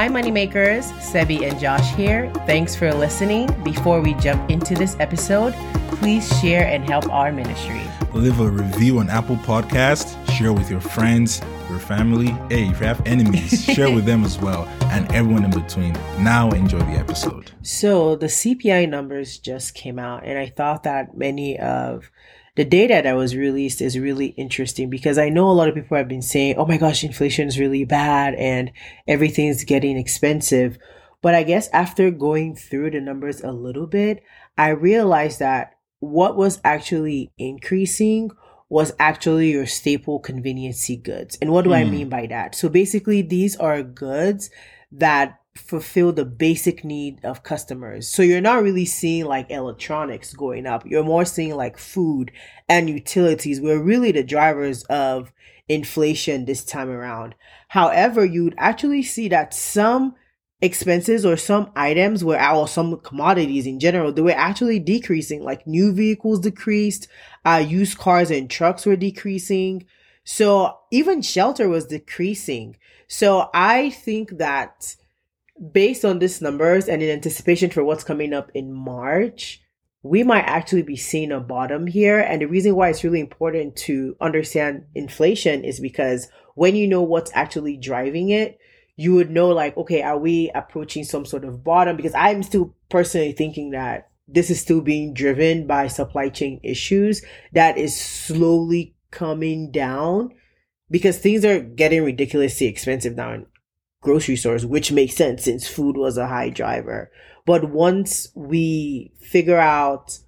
Hi, Moneymakers. Sebi and Josh here. Thanks for listening. Before we jump into this episode, please share and help our ministry. Leave a review on Apple Podcast. Share with your friends, your family. Hey, if you have enemies, share with them as well, and everyone in between. Now, enjoy the episode. So, the CPI numbers just came out, and I thought that many of the data that was released is really interesting because I know a lot of people have been saying, oh my gosh, inflation is really bad and everything's getting expensive. But I guess after going through the numbers a little bit, I realized that what was actually increasing was actually your staple conveniency goods. And what do mm. I hmm. mean by that? So basically, these are goods that fulfill the basic need of customers. So you're not really seeing like electronics going up. You're more seeing like food and utilities were really the drivers of inflation this time around. However, you'd actually see that some expenses or some items were or some commodities in general they were actually decreasing like new vehicles decreased uh used cars and trucks were decreasing so even shelter was decreasing so i think that based on these numbers and in anticipation for what's coming up in March, we might actually be seeing a bottom here. And the reason why it's really important to understand inflation is because when you know what's actually driving it, you would know, like, okay, are we approaching some sort of bottom? Because I'm still personally thinking that this is still being driven by supply chain issues that is slowly coming down because things are getting ridiculously expensive now grocery stores, which makes sense since food was a high driver. But once we figure out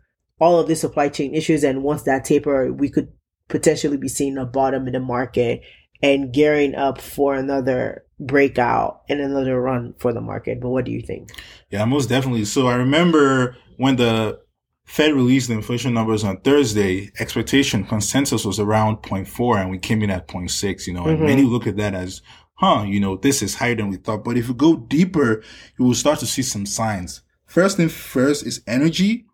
all of the supply chain issues and once that taper, we could potentially be seeing a bottom in the market and gearing up for another breakout and another run for the market. But what do you think? Yeah, most definitely. So I remember when the Fed released the inflation numbers on Thursday, expectation consensus was around 0.4 and we came in at 0.6, you know, and mm-hmm. many look at that as huh, you know, this is higher than we thought. But if you go deeper, you will start to see some signs. First thing first is energy.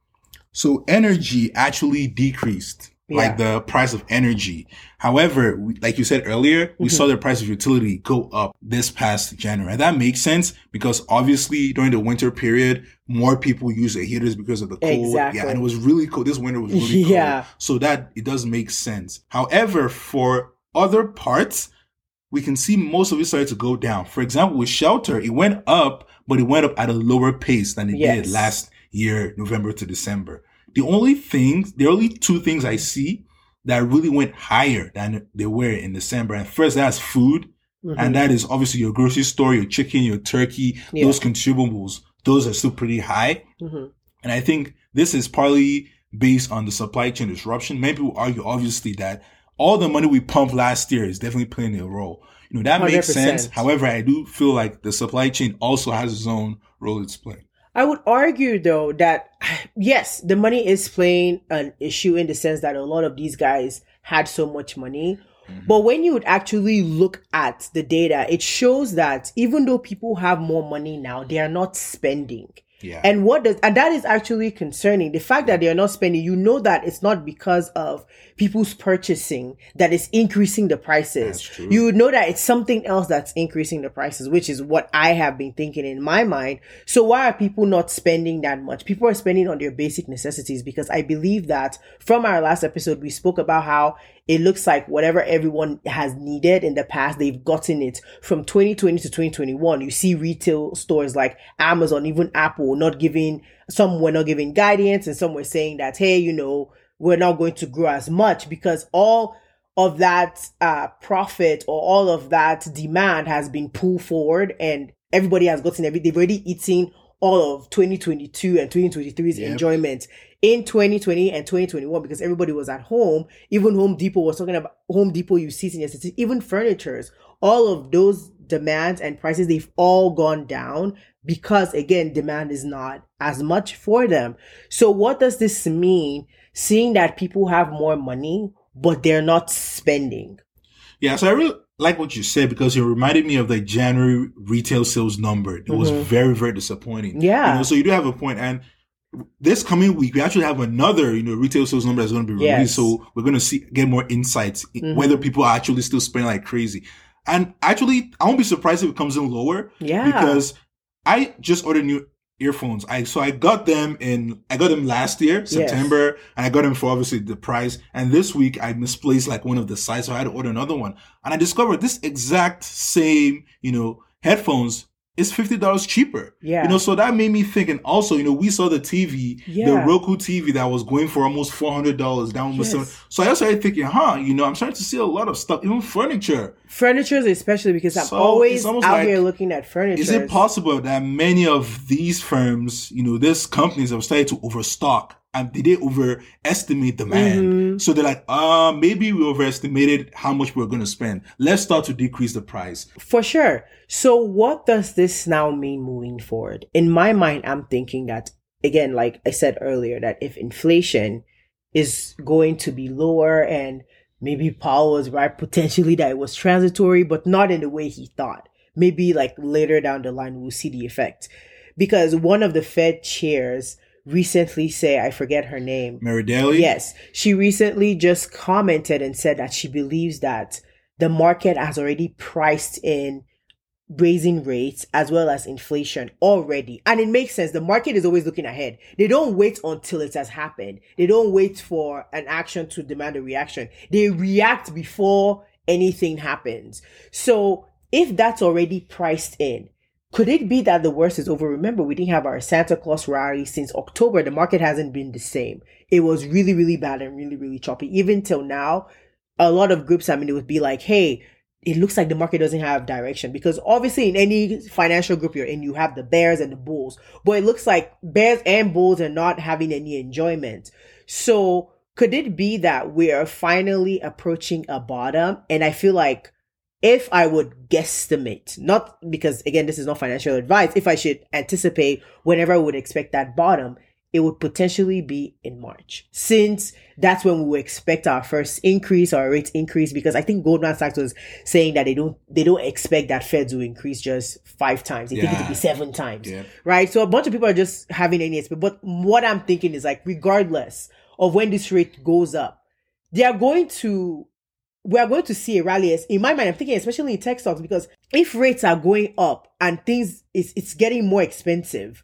So energy actually decreased, yeah. like the price of energy. However, we, like you said earlier, we mm-hmm. saw the price of utility go up this past January. And that makes sense because obviously during the winter period, more people use the heaters because of the cold. Exactly. Yeah, and it was really cold. This winter was really cold. yeah. So that it does make sense. However, for other parts, we can see most of it started to go down. For example, with shelter, it went up, but it went up at a lower pace than it yes. did last year, November to December. The only things, the only two things I see that really went higher than they were in December. And first, that's food. Mm-hmm. And that is obviously your grocery store, your chicken, your turkey, yeah. those consumables. Those are still pretty high. Mm-hmm. And I think this is partly based on the supply chain disruption. Many people argue, obviously, that all the money we pumped last year is definitely playing a role. You know, that 100%. makes sense. However, I do feel like the supply chain also has its own role it's playing. I would argue though that yes, the money is playing an issue in the sense that a lot of these guys had so much money. Mm-hmm. But when you would actually look at the data, it shows that even though people have more money now, they are not spending. Yeah. And what does, and that is actually concerning. The fact that they are not spending, you know that it's not because of people's purchasing that is increasing the prices. You would know that it's something else that's increasing the prices, which is what I have been thinking in my mind. So why are people not spending that much? People are spending on their basic necessities because I believe that from our last episode, we spoke about how it looks like whatever everyone has needed in the past, they've gotten it from 2020 to 2021. You see retail stores like Amazon, even Apple not giving, some were not giving guidance and some were saying that, hey, you know, we're not going to grow as much because all of that uh, profit or all of that demand has been pulled forward and everybody has gotten every, they've already eaten all of 2022 and 2023's yep. enjoyment in 2020 and 2021 because everybody was at home. Even Home Depot was talking about Home Depot, you see in your city, even furnitures, all of those demands and prices, they've all gone down because again, demand is not as much for them. So what does this mean? Seeing that people have more money, but they're not spending. Yeah. So I really, like what you said because it reminded me of the January retail sales number. It mm-hmm. was very, very disappointing. Yeah. You know, so you do have a point. And this coming week, we actually have another, you know, retail sales number that's going to be released. Yes. So we're going to see, get more insights, mm-hmm. whether people are actually still spending like crazy. And actually, I won't be surprised if it comes in lower. Yeah. Because I just ordered new earphones. I so I got them in I got them last year, September, and I got them for obviously the price. And this week I misplaced like one of the sizes, so I had to order another one. And I discovered this exact same, you know, headphones is fifty dollars cheaper. Yeah. You know, so that made me think. And also, you know, we saw the TV, the Roku TV that was going for almost four hundred dollars down almost Yes. seven. So I started thinking, huh, you know, I'm starting to see a lot of stuff, even furniture. Furnitures, especially because I'm So, always out like- here looking at furniture. Is it possible that many of these firms, you know, these companies have started to overstock and did they overestimate demand? Mm-hmm. So they're like, uh, maybe we overestimated how much we're going to spend. Let's start to decrease the price. For sure. So, what does this now mean moving forward? In my mind, I'm thinking that, again, like I said earlier, that if inflation is going to be lower and maybe Powell was right potentially that it was transitory, but not in the way he thought. Maybe like later down the line, we'll see the effect. Because one of the Fed chairs recently say, I forget her name, Mary Daly? Yes. She recently just commented and said that she believes that the market has already priced in raising rates as well as inflation already. And it makes sense. The market is always looking ahead. They don't wait until it has happened. They don't wait for an action to demand a reaction. They react before anything happens. So if that's already priced in, could it be that the worst is over? Remember, we didn't have our Santa Claus rally since October. The market hasn't been the same. It was really, really bad and really, really choppy. Even till now, a lot of groups, I mean, it would be like, hey, it looks like the market doesn't have direction because obviously in any financial group you're in, you have the bears and the bulls, but it looks like bears and bulls are not having any enjoyment. So could it be that we are finally approaching a bottom? And I feel like if I would guesstimate, not because again, this is not financial advice, if I should anticipate whenever I would expect that bottom, it would potentially be in March, since that's when we would expect our first increase or rate increase. Because I think Goldman Sachs was saying that they don't they don't expect that Feds will increase just five times; they think it to be seven times, Yeah. right? So a bunch of people are just having any expect. But what I'm thinking is like, regardless of when this rate goes up, they are going to we are going to see a rally. In my mind, I'm thinking, especially in tech stocks, because if rates are going up and things is it's getting more expensive,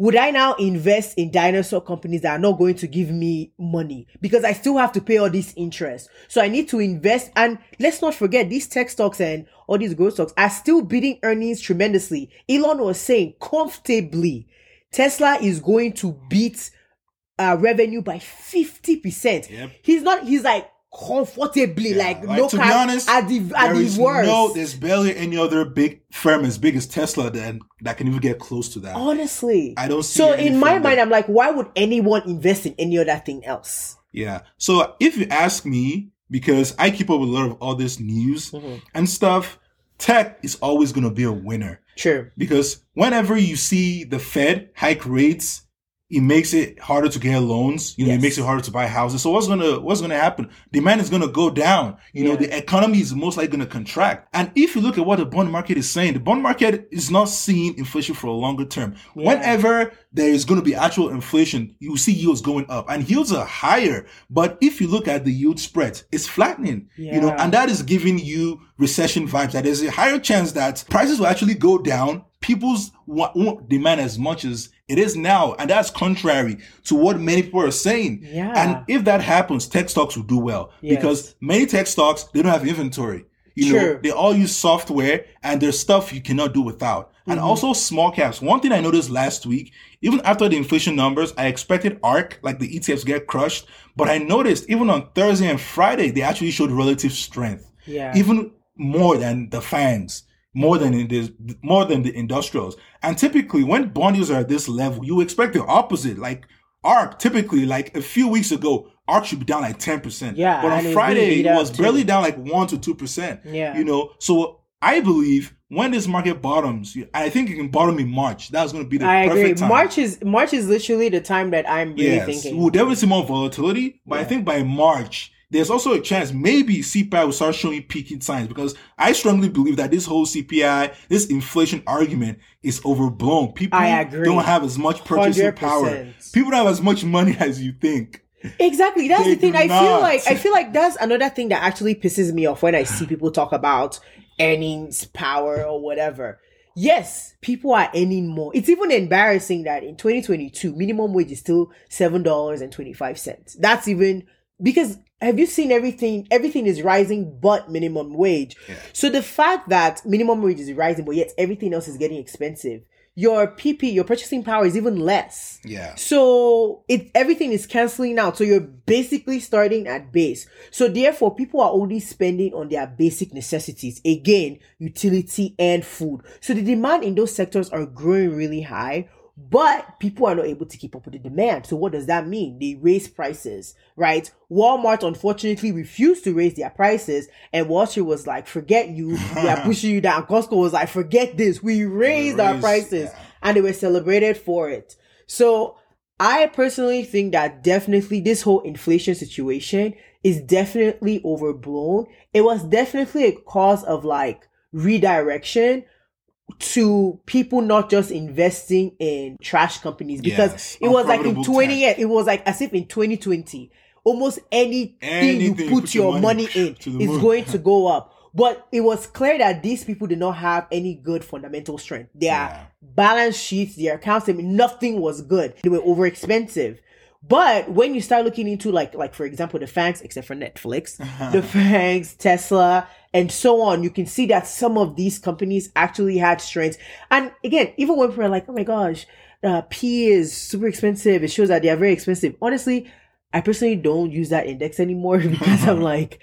would I now invest in dinosaur companies that are not going to give me money because I still have to pay all this interest? So I need to invest. And let's not forget, these tech stocks and all these growth stocks are still beating earnings tremendously. Elon was saying comfortably, Tesla is going to beat uh, revenue by 50%. Yep. He's not, he's like comfortably, like, Like, no to be honest, at the, at the worst. no, there's barely any other big firm as big as Tesla that that can even get close to that. Honestly. I don't see So in my mind, that- I'm like, why would anyone invest in any other thing else? Yeah. So if you ask me, because I keep up with a lot of all this news Mm-hmm. and stuff, tech is always going to be a winner True. because whenever you see the Fed hike rates, it makes it harder to get loans. You know, Yes. it makes it harder to buy houses. So what's gonna what's gonna happen? Demand is gonna go down. You know, the economy is most likely gonna contract. And if you look at what the bond market is saying, the bond market is not seeing inflation for a longer term. Yeah. Whenever there is gonna be actual inflation, you see yields going up, and yields are higher. But if you look at the yield spread, it's flattening. You know, and that is giving you recession vibes. That there's a higher chance that prices will actually go down. People's won't demand as much as it is now, and that's contrary to what many people are saying. Yeah. And if that happens, tech stocks will do well Yes. because many tech stocks they don't have inventory. You know, they all use software, and there's stuff you cannot do without. And Mm-hmm. also small caps. One thing I noticed last week, even after the inflation numbers, I expected ARK, like the ETFs, get crushed. But I noticed even on Thursday and Friday, they actually showed relative strength Yeah. even more than the FANGs, more than in this, more than the industrials. And typically, when bond yields are at this level, you expect the opposite. Like ARK, typically, like a few weeks ago, ARK should be down like ten percent. Yeah, but on Friday, it was too. barely down like one to two percent. Yeah. you know. So I believe when this market bottoms, I think it can bottom in March. That's going to be the I perfect agree. time. March is March is literally the time that I'm really Yes, thinking. we'll definitely see more volatility, but I think by March, there's also a chance maybe CPI will start showing peaking signs because I strongly believe that this whole CPI, this inflation argument is overblown. People don't have as much purchasing power. 100%. People don't have as much money as you think. Exactly. That's They the thing. I feel like I feel like that's another thing that actually pisses me off when I see people talk about earnings power or whatever. Yes, people are earning more. It's even embarrassing that in 2022, minimum wage is still $7.25. That's even because have you seen everything? Everything is rising but minimum wage. Yeah. So the fact that minimum wage is rising, but yet everything else is getting expensive, your PP, your purchasing power is even less. Yeah. So it everything is canceling out. So you're basically starting at base. So therefore, people are only spending on their basic necessities. Again, utility and food. So the demand in those sectors are growing really high. But people are not able to keep up with the demand. So what does that mean? They raise prices, right? Walmart unfortunately refused to raise their prices, and Wall Street was like, "Forget you, we are pushing you down." Costco was like, "Forget this, we raised our prices," yeah. and they were celebrated for it. So I personally think that definitely this whole inflation situation is definitely overblown. It was definitely a cause of like redirection to people not just investing in trash companies because Yes, it was like in 20 years, it was like as if in 2020, almost anything, Anything you put, your money, in is moon. going to go up. But it was clear that these people did not have any good fundamental strength. Their Yeah. balance sheets, their accounts, I mean, nothing was good. They were over expensive. But when you start looking into like like for example the FANGs, except for Netflix, the FANGs, Tesla, and so on, you can see that some of these companies actually had strengths. And again, even when people are like, oh my gosh, uh, P is super expensive, it shows that they are very expensive. Honestly, I personally don't use that index anymore because I'm like,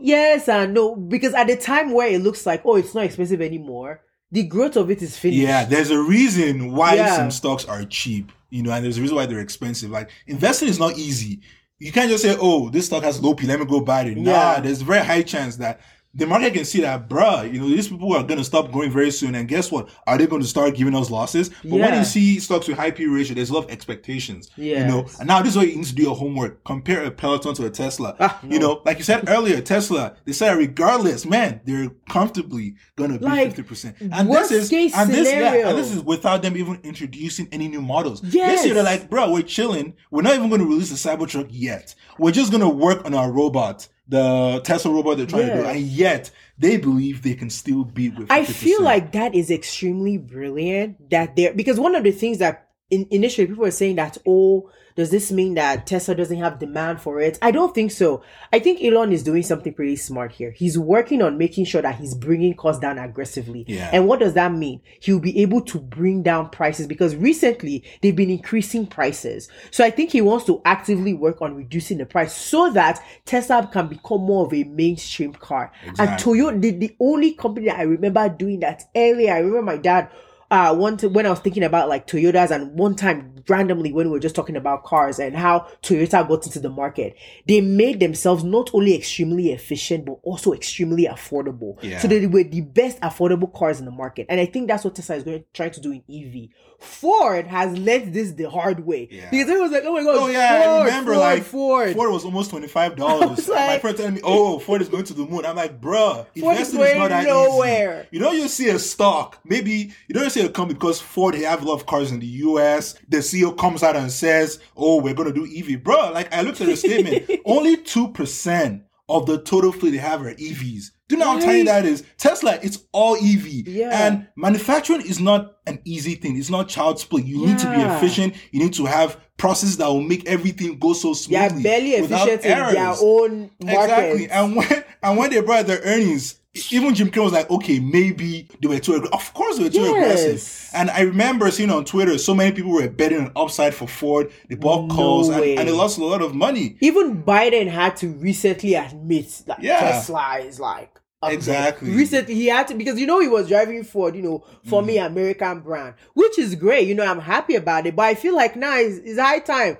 yes and no. Because at the time where it looks like, oh, it's not expensive anymore, the growth of it is finished. Yeah, there's a reason why Yeah. some stocks are cheap, you know, and there's a reason why they're expensive. Like investing is not easy. You can't just say, "Oh, this stock has low P, let me go buy it." Nah, Yeah. there's a very high chance that the market can see that, bruh, you know, these people are going to stop growing very soon. And guess what? Are they going to start giving us losses? But when you see stocks with high P ratio, there's a lot of expectations. Yeah. You know, and now this is where you need to do your homework. Compare a Peloton to a Tesla. Ah, You know, like you said earlier, Tesla, they said regardless, man, they're comfortably going to be Like, 50%. And this is, case and this, yeah, and this is without them even introducing any new models. Yes. This year they're like, bro, we're chilling. We're not even going to release the Cybertruck yet. We're just going to work on our robot, the Tesla robot they're trying to do. And yet they believe they can still beat with 50%. I feel like that is extremely brilliant that they're because one of the things that in, initially people were saying that oh does this mean that Tesla doesn't have demand for it? I don't think so. I think Elon is doing something pretty smart here. He's working on making sure that he's bringing costs down aggressively. Yeah. And what does that mean? He'll be able to bring down prices because recently they've been increasing prices. So I think he wants to actively work on reducing the price so that Tesla can become more of a mainstream car. And Exactly. Toyota, the, the only company that I remember doing that earlier, I remember my dad, uh, one t- when I was thinking about like Toyotas and one time randomly when we were just talking about cars and how Toyota got into the market, they made themselves not only extremely efficient, but also extremely affordable. Yeah. So they were the best affordable cars in the market. And I think that's what Tesla is going to try to do in EV. Ford has learned this the hard way. Yeah. Because it was like, oh my god, Oh yeah, Ford, I remember Ford, like Ford. Ford was almost twenty five dollars. was My friend telling me, "Oh, Ford is going to the moon." I'm like, "Bruh, investing is not that nowhere. easy." You know, you see a stock, maybe you don't see a company because Ford they have a lot of cars in the U.S. The CEO comes out and says, "Oh, we're going to do EV, Bruh, Like I looked at the statement, only two percent of the total fleet they have are EVs. Do you know how tiny Right. that is? Tesla, it's all EV. Yeah. And manufacturing is not an easy thing. It's not child's play. You need to be efficient. You need to have processes that will make everything go so smoothly. barely without efficient in their errors. own market. Exactly. And when and when they brought their earnings, even Jim Cramer was like, okay, maybe they were too aggressive. Of course they were too Yes. aggressive. And I remember seeing on Twitter, so many people were betting on upside for Ford. They bought No calls and, and they lost a lot of money. Even Biden had to recently admit that Yeah. Tesla is like. Exactly. Recently, he had to because you know he was driving Ford, you know, for me Mm-hmm. American brand, which is great. You know, I'm happy about it. But I feel like now it's, it's high time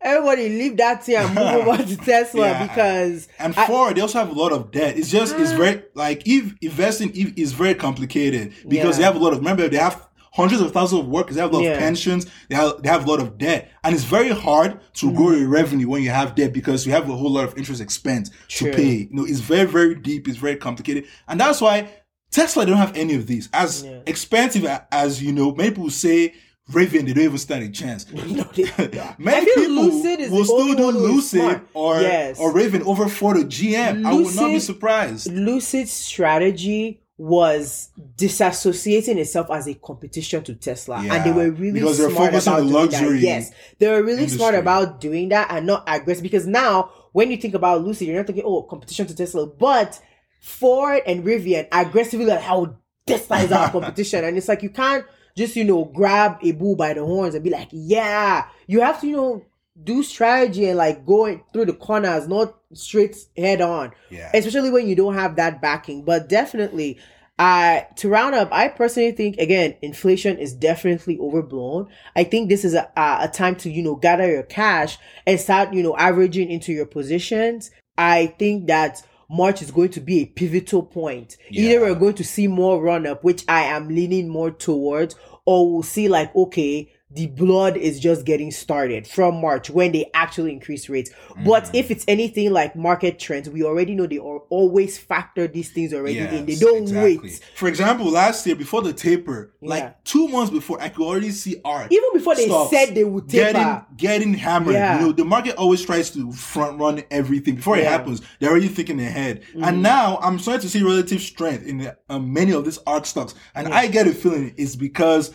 everybody leave that thing and move over to Tesla Yeah. because And I- Ford, they also have a lot of debt. It's just, it's Ah. very, like, if investing is very complicated because Yeah. they have a lot of, remember, they have hundreds of thousands of workers, they have a lot Yeah. of pensions, they have, they have a lot of debt. And it's very hard to Mm-hmm. grow your revenue when you have debt because you have a whole lot of interest expense True. to pay. You know, it's very, very deep, it's very complicated. And that's why Tesla don't have any of these. As Yeah. expensive as, you know, many people say, Rivian, they don't even stand a chance. No, they- Many people Lucid is will still do one who is Lucid or Yes. or Rivian over Ford or GM. I would not be surprised. Lucid strategy was disassociating itself as a competition to Tesla. Yeah, and they were really because they're smart focused on about the doing luxury that. Yes. They were really smart about doing that and not aggressive. Because now when you think about Lucy, you're not thinking, oh, competition to Tesla, but Ford and Rivian aggressively like how Tesla is our competition. And it's like you can't just, you know, grab a bull by the horns and be like, yeah. You have to, you know, do strategy and like going through the corners, not straight head on. Yeah. Especially when you don't have that backing. But definitely, uh, to round up, I personally think again, inflation is definitely overblown. I think this is a, a a time to, you know, gather your cash and start, you know, averaging into your positions. I think that March is going to be a pivotal point. Either we're going to see more run up, which I am leaning more towards, or we'll see like, okay, the blood is just getting started from March when they actually increase rates. But Mm. if it's anything like market trends, we already know they are always factor these things already in. They don't exactly. wait. For example, last year before the taper, Yeah. like two months before, I could already see ARK. Even before they said they would taper. getting getting hammered. Yeah. You know, the market always tries to front run everything before it Yeah. Mm-hmm. happens. They're already thinking ahead. And now I'm starting to see relative strength in the, uh, many of these ARK stocks, and I get a feeling it's because.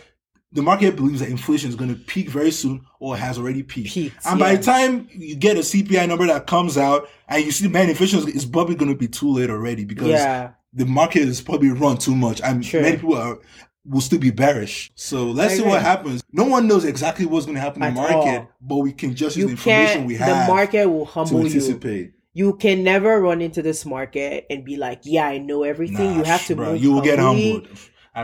The market believes that inflation is going to peak very soon or has already peaked. Peaked, and by yeah. the time you get a CPI number that comes out and you see man, inflation is probably going to be too late already because Yeah. the market is probably run too much and Sure. many people are will still be bearish. So let's see what happens. No one knows exactly what's going to happen in the market, all. but we can just use the information we have. the market will humble you. You can never run into this market and be like, yeah, I know everything. you have to bro, move you will get humbled.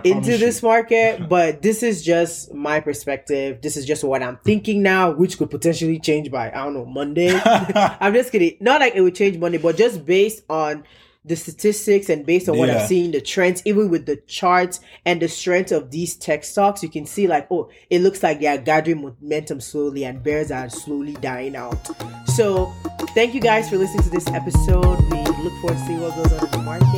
Into this you. market, but this is just my perspective. This is just what I'm thinking now, which could potentially change by I don't know Monday. I'm just kidding. Not like it would change Monday, but just based on the statistics and based on what Yeah. I'm seeing, the trends, even with the charts and the strength of these tech stocks, you can see like, oh, it looks like they are gathering momentum slowly and bears are slowly dying out. So, thank you guys for listening to this episode. We look forward to seeing what goes on in the market